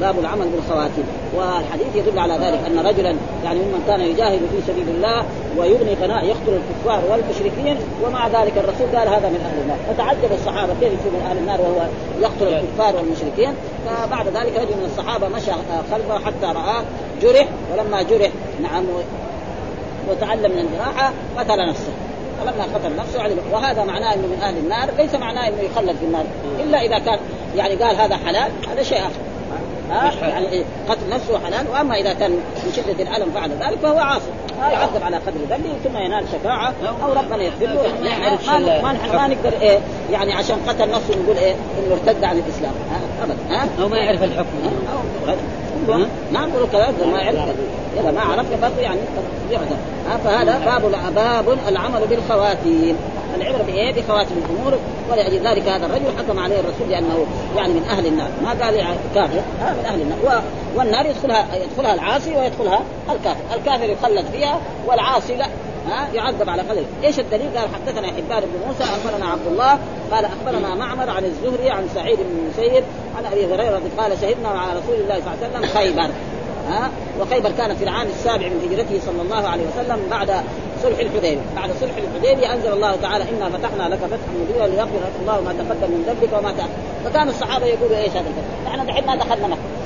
باب العمل بالخواتيم. والحديث يدل على ذلك أن رجلا يعني ممن كان يجاهد في سبيل الله ويغني قناع يقتل الكفار والمشركين ومع ذلك الرسول قال هذا من أهل النار. فتعجب الصحابة كيف يكون من أهل النار وهو يقتل الكفار والمشركين؟ فبعد ذلك رجل من الصحابة مشى خلفه حتى رآه جرح ولما جرح نعم وتعلم من الجراحة قتل نفسه. فلما قتل نفسه علم وهذا معناه إنه من أهل النار ليس معناه إنه يخلد في النار. إلا إذا كان يعني قال هذا حلال هذا شيء آخر. ها يعني قتل نفسه حلال وأما إذا كان من شده الألم فعل ذلك فهو عاصي. يعذب على قدر ذنبه ثم ينال شفاعة أو ربنا يغفر له. يعني ما نحن ما نقدر إيه يعني عشان قتل نفسه نقول إيه إنه ارتد عن الإسلام. ابدا ها؟ أو ما يعرف الحكم. نعم يقولوا كذا ما يعرف اذا ما عرفنا برضه يعني يعذر فهذا باب باب العمل بالخواتيم. العبرة بإيه؟ بخواتم الأمور. ولأجل ذلك هذا الرجل حكم عليه الرسول لأنه يعني من أهل النار. ما قال كافر؟ هذا من أهل النار. والنار يدخلها يدخلها العاصي ويدخلها الكافر، الكافر يخلد فيها والعاصي لا. ها يعذب على قدره، إيش الدليل؟ قال حدثنا حبان بن موسى أخبرنا عبد الله قال أخبرنا معمر عن الزهري عن سعيد بن المسيب عن أبي هريرة قال شهدنا مع رسول الله صلى الله عليه وسلم خيبر ها وخيبر كانت في العام السابع من هجرته صلى الله عليه وسلم بعد صلح الحديبية، بعد صلح الحديبية أنزل الله تعالى إنا فتحنا لك فتحا مبينا ليغفر الله ما تقدم من ذنبك وما تأخر فكان الصحابة يقولوا إيش هذا الكلام؟ نحن دحين ما دخلنا مكة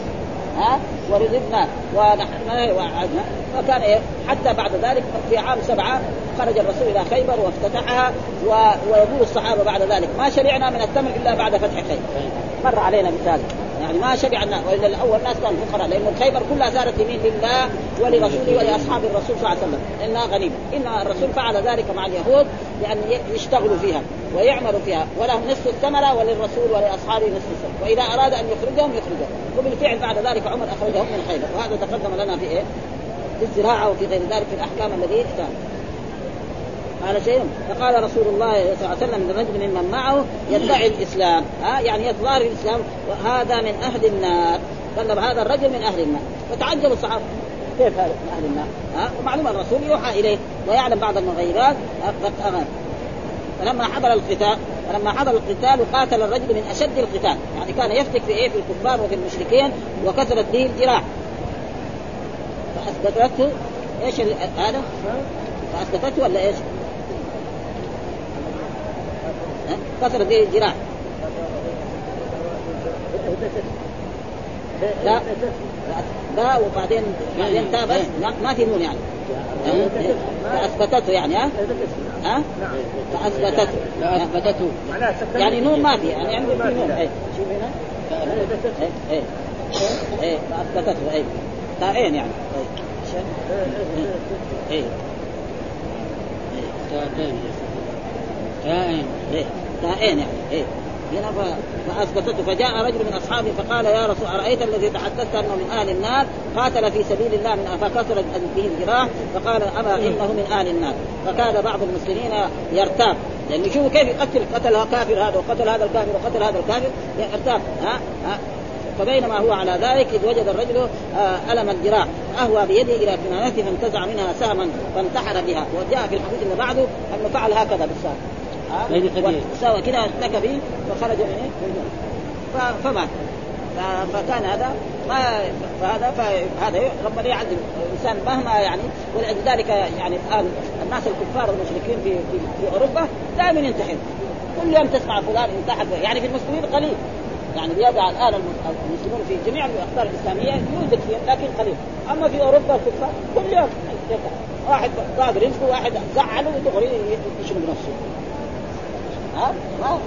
ها ورزقنا ونحن وعدنا. فكان إيه حتى بعد ذلك في عام سبعة خرج الرسول إلى خيبر وافتتحها و... ويقول الصحابة بعد ذلك ما شبعنا من التمر إلا بعد فتح خيبر. مر علينا مثال. يعني ما شبع الناس وإلا الأول ناس كانوا فقراء لأن الخيبر كلها صارت يمين لله ولرسوله ولأصحاب الرسول صلى الله عليه وسلم. إنها غنيمه إن الرسول فعل ذلك مع اليهود يعني يشتغلوا فيها ويعملوا فيها ولهم نصف الثمرة وللرسول ولأصحابه نصف الثمرة. وإذا أراد أن يخرجهم يخرجهم. وبالفعل بعد ذلك عمر أخرجهم من خيبر. وهذا تقدم لنا في إيه؟ في الزراعة وفي غير ذلك في الأحكام التي كان قال شيء فقال رسول الله صلى الله عليه وسلم لرجل ممن معه يدعي الإسلام. ها يعني يتظاهر الإسلام وهذا من أهل النار. قال هذا الرجل من أهل النار. فتعجب الصحابة. كيف هذا من أهل النار؟ ها ومعلوم الرسول يوحى إليه ويعلم بعض المغيبات. فلما حضر القتال فلما حضر القتال وقاتل الرجل من أشد القتال. يعني كان يفتك في إيه؟ في الكفار وفي المشركين وكثرت به الجراح فأثبتته إيش هذا؟ فأثبتته ولا إيش؟ كسر به الجراح لا. لا وبعدين بعدين تاب لا ما في نون يعني. فاثبتته يعني ها؟ ها؟ فاثبتته فاثبتته يعني نون ما في يعني عندي في نون اي شوف هنا اي اي فاثبتته اي تاءين يعني اي اي تاءين تاءين يعني إيه هنا فاثبتته فجاء رجل من أصحابه فقال يا رسول أرأيت الذي تحدثت أنه من أهل النار؟ قاتل في سبيل الله من فكسرت به الجراح فقال أما إنه من أهل النار. فكاد بعض المسلمين يرتاب. لأن يعني يشوفوا كيف يقتل قتل كافر هذا وقتل هذا الكافر وقتل هذا الكافر. يرتاب. ها؟ ها؟ فبينما هو على ذلك إذ وجد الرجل آه ألم الجراح. اهوى بيده إلى كنانته فانتزع منها سهما فانتحر بها. وجاء في الحديث اللي بعده أنه فعل هكذا بالسهم سوى كذا اشتكى به وخرج من إيه؟ فمات. فكان هذا ما فهذا فهذا ربنا يعذب الإنسان مهما يعني ولذلك يعني الآن الناس الكفار والمشركين في في, في أوروبا دائما ينتحر. كل يوم تسمع فلان انتحر يعني في المسلمين قليل. يعني بيدع الآن المسلمون في جميع الأخبار الإسلامية يوجد فيهم لكن قليل. أما في أوروبا الكفار كل يوم واحد ضاق رزقه واحد زعله ودغري يشرب نفسه. ها ما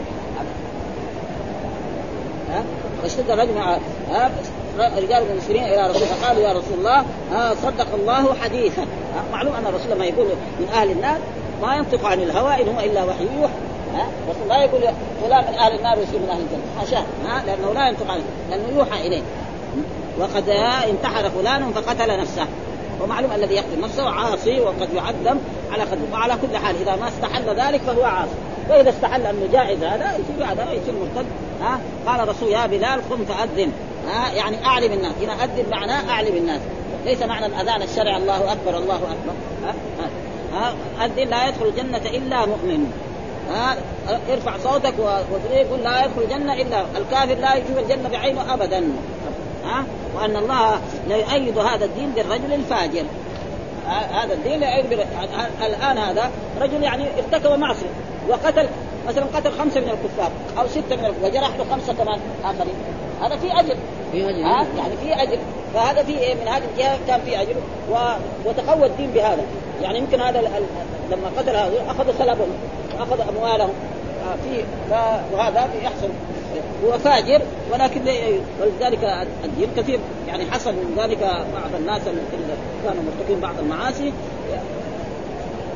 ها؟ فاشتد مع ها؟ رجال المسلمين إلى رسول الله قالوا يا رسول الله ها صدق الله حديثا. معلوم أن الرسول لما يقول من أهل النار ما ينطق عن الهوى إن هو إلا وحي يوحى. ها؟ الرسول لا يقول فلان من أهل النار ويصير من أهل الجنة. حاشاه ها؟ لأنه لا ينطق عنه لأنه يوحى إليه. وقد انتحر فلان فقتل نفسه. ومعلوم الذي يقتل نفسه عاصي وقد يعذب على خده وعلى كل حال. إذا ما استحل ذلك فهو عاصي. وإذا استحل انه جائز هذا يصير هذا يصير مرتد. ها؟ قال الرسول يا بلال قم فأذن. ها؟ يعني أعلم الناس. هنا أذن معناه أعلم الناس. ليس معنى الأذان الشرعي الله أكبر الله أكبر. ها؟ ها؟ أذن لا يدخل الجنة إلا مؤمن. ها؟ ارفع صوتك وقل لا يدخل الجنة إلا الكافر لا يجوز الجنة بعينه ابدا. ها؟ وأن الله لا يؤيد هذا الدين بالرجل الفاجر. هذا الدين الآن هذا رجل يعني ارتكب معصية. وقتل مثلا قتل خمسة من الكفار أو ستة من الكفار وجرح له خمسة كمان آخرين. هذا في اجر في اجر ها؟ يعني في اجر فهذا في إيه؟ من هذه الجهة كان في اجر و... وتقوى الدين بهذا. يعني يمكن هذا ال... لما قتل هذا أخذوا سلبهم واخذوا أموالهم. في ف... وهذا يحصل. هو فاجر ولكن ولذلك الدين كثير. يعني حصل من ذلك بعض الناس اللي كانوا مرتكبين بعض المعاصي.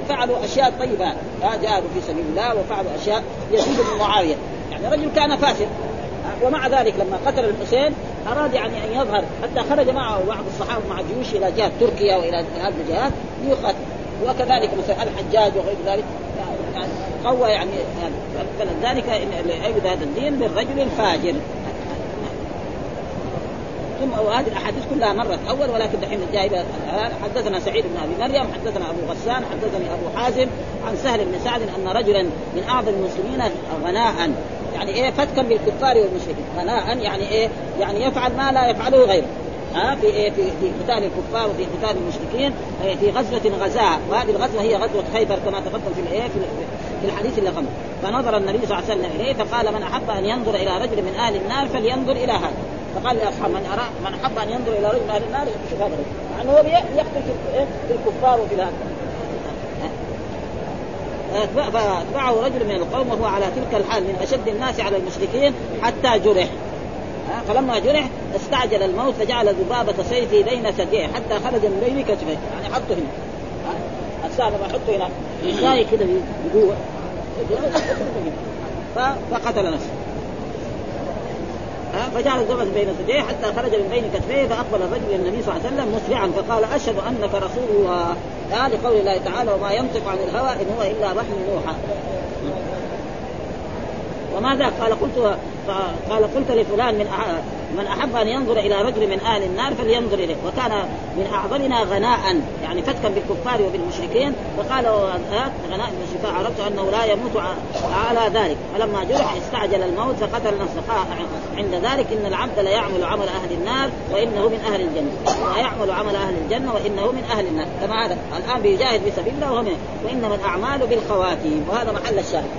فعلوا أشياء طيبة. جاهدوا في سبيل الله وفعلوا أشياء يزيد من معاوية. يعني رجل كان فاسد ومع ذلك لما قتل الحسين أراد يعني أن يظهر حتى خرج معه بعض الصحابة مع جيوش إلى جهة تركيا وإلى هذه الجهات ليقاتل. وكذلك مثلا الحجاج وغير ذلك. يعني قوى يعني فلذلك ايد هذا الدين بالرجل الفاجر. ثم وهذه الأحاديث كلها مرت أول ولكن دحين جايبه حدثنا سعيد بن أبي مريم حدثنا أبو غسان حدثني أبو حازم عن سهل بن سعد أن رجلا من أعظم المسلمين غناء. يعني إيه؟ فتكا بالكفار والمشركين. غناء يعني إيه؟ يعني يفعل ما لا يفعله غيره. ها؟ في إيه؟ في في قتال الكفار وفي قتال المشركين إيه؟ في غزوة غزاها وهذه الغزوة هي غزوة خيبر كما تقدم في الايه في الحديث اللي قبل. فنظر النبي صلى الله عليه وسلم إليه فقال من أحب أن ينظر إلى رجل من أهل النار فلينظر إلى هذا. فقال لاصحاب من أرى من أحب أن ينظر إلى رجل من أهل النار يشوف هذا الرجل يعني هو يقتل في, إيه؟ الكفار وفي هذا فأتبعه رجل من القوم وهو على تلك الحال من أشد الناس على المشركين حتى جرح. فلما جرح استعجل الموت فجعل ذبابة سيفه بين ثدييه حتى خرج من بين كتفيه. يعني حطه هنا. الساعة لما حطه هنا. يساوي كده بقوة فقتل نفسه. فجعل الذبابة بين ثدييه حتى خرج من بين كتفيه فأقبل الرجل النبي صلى الله عليه وسلم مسرعا فقال أشهد أنك رسول الله. لقول الله تعالى وما ينطق عن الهوى إن هو إلا وحي يوحى. وماذا؟ قال قلت قال قلت لفلان من من أحب أن ينظر إلى رجل من أهل النار فلينظر إليه. وكان من أعظمنا غناء يعني فتكا بالكفار وبالمشركين. فقال غناء المشركين عرفت أنه لا يموت على ذلك. فلما جرح استعجل الموت فقتل نفسه. عند ذلك إن العبد لا يعمل عمل أهل النار وإنه من أهل الجنة. ويعمل عمل أهل الجنة وإنه من أهل النار. كما هذا. الآن بيجاهد في سبيل الله وهو وإنما الأعمال بالخواتيم. وهذا محل الشاهد.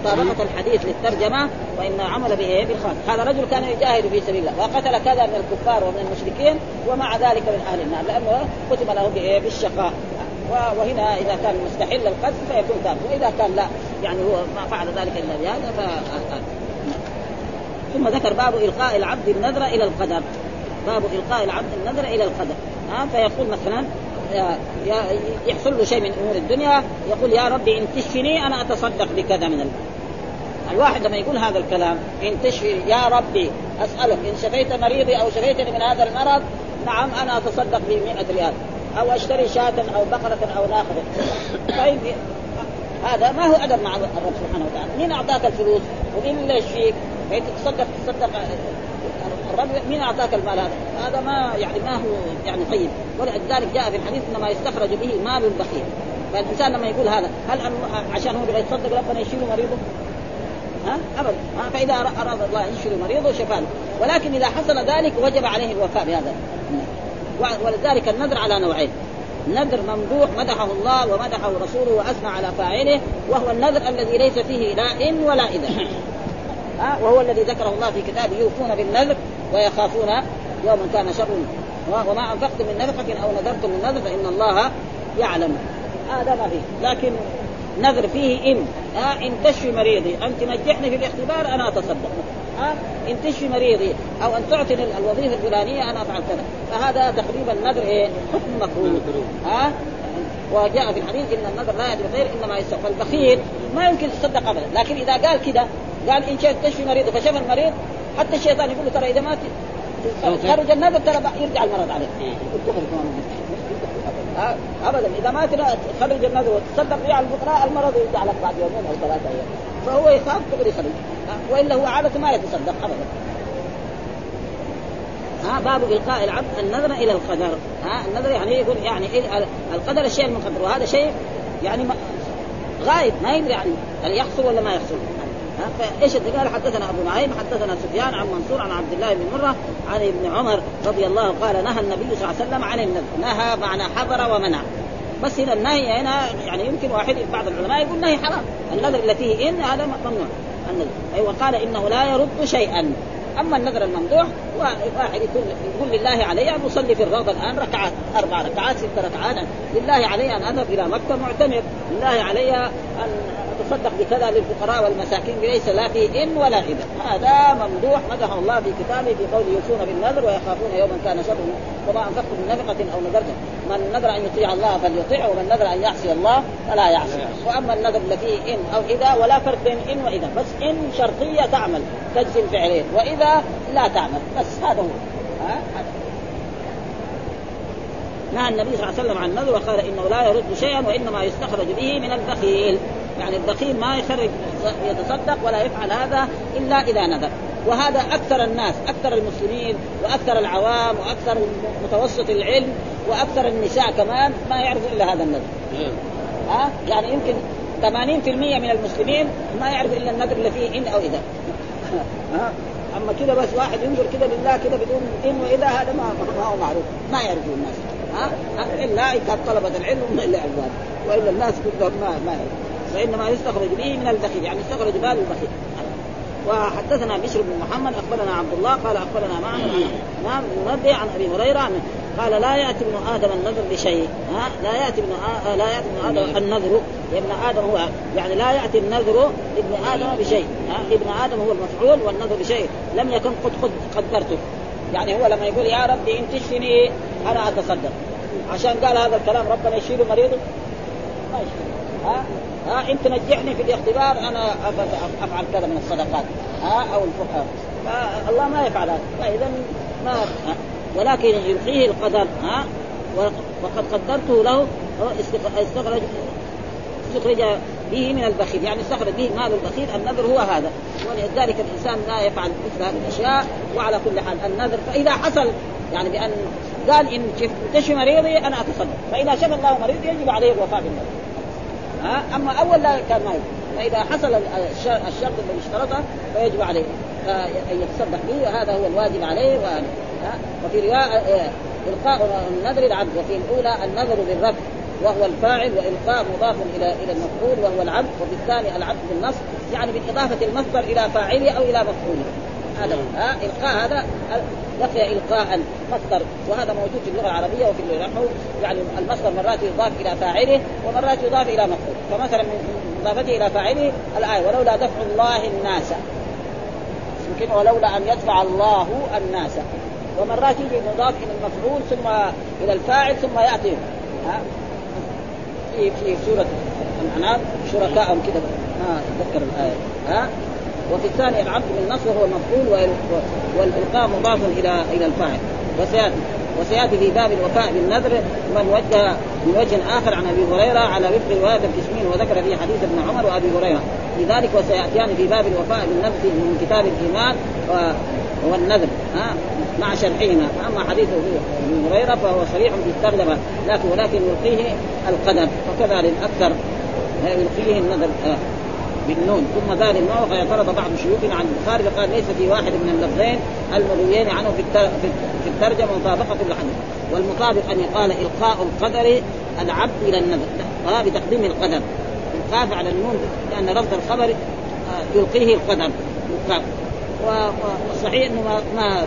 مطابقة الحديث للترجمة وإن عمل به بالخاص هذا رجل كان يجاهد في سبيل الله وقتل كذا من الكفار ومن المشركين ومع ذلك من أهل النار لأنه كتب له بالشقاء. وهنا إذا كان مستحل القتل فيكون تاب وإذا كان لا يعني هو ما فعل ذلك إلا بهذا ف ثم ذكر باب إلقاء العبد النذر إلى القدر. باب إلقاء العبد النذر إلى القدر. ها فيقول مثلا يحصل له شيء من أمور الدنيا يقول يا ربي إن تشفني أنا أتصدق بكذا من الواحد لما يقول هذا الكلام إن تشفي يا ربي أسألك إن شفيت مريضي أو شفيتني من هذا المرض نعم أنا أتصدق ب 100 ريال. أو أشتري شاة أو بقرة أو ناقة. طيب هذا ما هو أدب مع الرب سبحانه وتعالى، مين أعطاك الفلوس؟ ومين اللي يشفيك؟ فانت تصدق تصدق. الرب مين أعطاك المال هذا؟ هذا ما يعني ما هو يعني طيب. ولذلك جاء في الحديث إنما يستخرج به مال البخيل فالإنسان لما يقول هذا هل عشان هو يتصدق ربنا يشيل مريضه؟ ها؟ ابدا. فإذا اراد الله يشفي مريضه شفاه ولكن إذا حصل ذلك وجب عليه الوفاء بهذا. ولذلك النذر على نوعين. نذر ممدوح مدحه الله ومدحه رسوله وأثنى على فاعله وهو النذر الذي ليس فيه لا ان ولا اذا وهو الذي ذكره الله في كتابه يوفون بالنذر ويخافون يوما كان شر وما انفقتم من نفقه أو نذرتم من نذر فان الله يعلم. هذا ما فيه. لكن نذر فيه إن. ها إن تشفي مريضي. ان تنجحني في الاختبار أنا أتصدق. ها إن تشفي مريضي أو أن تعطني الوظيفه الفلانية أنا أفعل كذا. فهذا تقريبا نذر إيه؟ حكم مكروه ها؟ وجاء في الحديث إن النذر لا يدري خير إنما يستغفر البخيل ما يمكن يتصدق ابدا. لكن إذا قال كذا قال إن شئت تشفي مريض فشفى المريض حتى الشيطان يقول له ترى إذا ما خرج النذر ترى يرجع المرض عليه. ابدا. إذا ما خرج النذر وتصدق به على الفقراء المرض يرجع لك بعد يومين أو ثلاثة أيام. فهو يخاف تقدر يخرج. وإلا هو عادة ما يتصدق ابدا. ها؟ باب إلقاء العبد النذر إلى القدر. ها؟ النذر يعني يقول يعني القدر الشيء المقدر. وهذا شيء يعني غايب ما يدري يعني هل يحصل ولا ما يحصل. فايش قال حدثنا أبو نعيم حدثنا سفيان عن منصور عن عبد الله بن مرة عن ابن عمر رضي الله قال نهى النبي صلى الله عليه وسلم عن النذر. نهى معنى حضر ومنع. بس هنا النهي هنا يعني يمكن واحد بعض العلماء يقول نهي حرام. النذر اللي فيه إن هذا ممنوع. النذر. أيوه قال إنه لا يرد شيئا. أما النذر الممدوح واحد يقول يقول لله علي أن أصلي في الروضة الآن ركعات أربع ركعات ست ركعات. لله علي أن أذهب إلى مكة معتمر. لله علي أن اتصدق بكذا للفقراء والمساكين ليس لا فيه إن ولا اذا هذا ممدوح مدحه الله في كتابه في قوله يوفون بالنذر ويخافون يوما كان شره وما أنفقتم من نفقة أو نذرتم. من نذر أن يطيع الله فليطيع ومن نذر أن يعصي الله فلا يعصي. وأما النذر الذي إن أو إذا ولا فرق بين إن وإذا. بس إن شرطية تعمل تجزم فعلين وإذا لا تعمل. بس هذا هو. ها؟ نهى النبي صلى الله عليه وسلم عن النذر وقال إنه لا يرد شيئا وإنما يستخرج به من البخيل. يعني البخيل ما يخرج يتصدق ولا يفعل هذا إلا إذا نذر. وهذا أكثر الناس أكثر المسلمين وأكثر العوام وأكثر متوسط العلم وأكثر النساء كمان ما يعرفوا إلا هذا النذر. ها؟ يعني يمكن 80% من المسلمين ما يعرف إلا النذر اللي فيه إن أو إذا. ها؟ أما كذا بس واحد ينظر كذا لله كذا بدون إن وإذا هذا ما ما هو معروف. ما يعرفه الناس. ها؟ إلا إذا طلبه العلم إلا العباد وإلا الناس كلهم ما ما يعرفوا وانما يستخرج به من البخيل يعني يستخرج مال البخيل. وحدثنا بشر بن محمد أخبرنا عبد الله قال أخبرنا معمر نعم منبه عن أبي هريرة قال لا يأتي ابن آدم النذر بشيء. ها؟ لا يأتي ابن آ... لا يأتي ابن آدم النذر. ابن آدم هو يعني لا يأتي النذر ابن آدم بشيء. ها؟ ابن آدم هو المفعول والنذر بشيء. لم يكن قد قد قدرته. يعني هو لما يقول يا ربي إن تشفني أنا أتصدق. عشان قال هذا الكلام ربنا يشيل مريضه؟ ما يشيل. ها؟ ها انت نجحني في الاختبار أنا افعل كذا من الصدقات. ها أو الفقهاء. فالله ما يفعل هذا. فاذا ما ولكن يلقيه القدر ها. وقد قدرته له استخرج استخرج به من البخيل. يعني استخرج به مال البخيل. النذر هو هذا. ولذلك الإنسان لا يفعل مثل هذه الأشياء وعلى كل حال النذر. فإذا حصل يعني بأن قال إن تشفي مريضي أنا أتصدق. فإذا شفى الله مريضي يجب عليه الوفاء بالنذر. ها؟ أما أول لا كان ما يجب فإذا حصل الشرط الذي اشترطه فيجب عليه. ان يتصدق به هذا هو الواجب عليه وهذا وفي رواية إلقاء النذر العبد. وفي الأولى النذر بالرفع وهو الفاعل وإلقاء مضاف إلى إلى المفعول وهو العبد. وفي الثاني العبد بالنص يعني بإضافة المصدر إلى فاعله أو إلى مفعوله. هذا ها؟ إلقاء هذا لقي إلقاء مصدر وهذا موجود في اللغة العربية وفي النحو يعني المصدر مرات يضاف إلى فاعله ومرات يضاف إلى مفعول. فمثلا من إضافته إلى فاعله الآية ولولا دفع الله الناس. يمكن ولولا أن يدفع الله الناس. ومرات يجي مضاف إلى المفعول ثم إلى الفاعل ثم يأتي. في في سورة الأنعام شركاء كذا ما اتذكر الآية. ها؟ وفي الثاني العبد بالنص وهو المفعول والإلقاء مضاف إلى إلى الفاعل. وسياتي وسيأتي في باب الوفاء بالنذر من وجه من وجه آخر عن أبي هريرة على وفق رواية الكشمين وذكر في حديث ابن عمر وأبي هريرة. لذلك وسيأتيان في باب الوفاء بالنذر من كتاب الإيمان والنذر ها مع شرحهما. أما حديث أبي هريرة فهو صريح في الترجمة لكن ولكن يلقيه القدر وكذلك أكثر يلقيه النذر بالنون ثم زاد النوع فاعترض بعض شيوخنا عن البخاري فقال ليس في واحد من اللفظين المرويين عنه في في الترجمة مطابقة للحديث والمطابق أن يقال إلقاء القدر العبد إلى النذر آه بتقديم القدر. القاف على النون لأن لفظ الخبر يلقيه القدر. والصحيح أنه ما, ما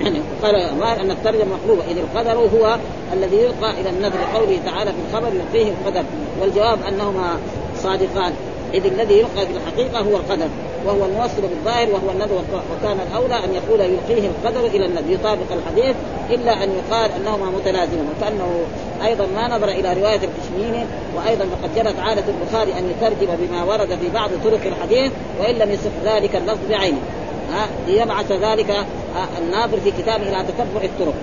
يعني قال أن الترجمة مقلوبه إذ القدر هو الذي يلقى إلى النذر قوله تعالى في الخبر يلقيه القدر. والجواب أنهما صادقان. إذ الذي يلقى في الحقيقة هو القدر وهو الموصل بالظاهر وهو النذر وكان الأولى أن يقول يلقيه القدر إلى النذر يطابق الحديث إلا أن يقال أنهما متلازمان وكأنه أيضا ما نظر إلى رواية الكشميني وأيضا فقد جرت عادة البخاري أن يترجم بما ورد في بعض طرق الحديث وإن لم يصح ذلك اللفظ بعينه. ليبعث ذلك الناظر في كتابه إلى تتبع الطرق.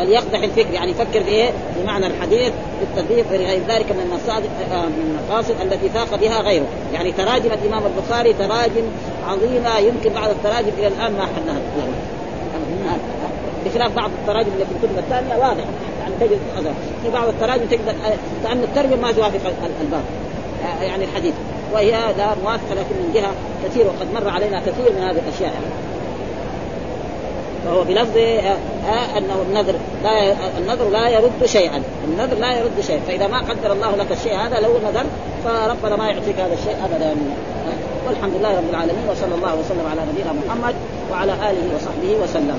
وليقدح الفكر. يعني يفكر بايه؟ بمعنى الحديث بالتدقيق غير ذلك من المصادر من المقاصد التي فاق بها غيره، يعني تراجم الإمام البخاري تراجم عظيمة يمكن بعض التراجم إلى الآن ما حلها بخلاف بعض التراجم اللي في الكتب الثانية واضح. يعني تجد في بعض التراجم تقدر كان الترجمة ما توافق الباب. يعني الحديث. وهي لا موافقة لكن من جهة كثير وقد مر علينا كثير من هذه الأشياء. يعني. فهو بلفظ آه آه أنه النذر لا النذر لا يرد شيئا، النذر لا يرد شيئا، فإذا ما قدر الله لك الشيء هذا لو نذر فربنا ما يعطيك هذا الشيء ابدا. والحمد لله رب العالمين وصلى الله وسلم على نبينا محمد وعلى آله وصحبه وسلم.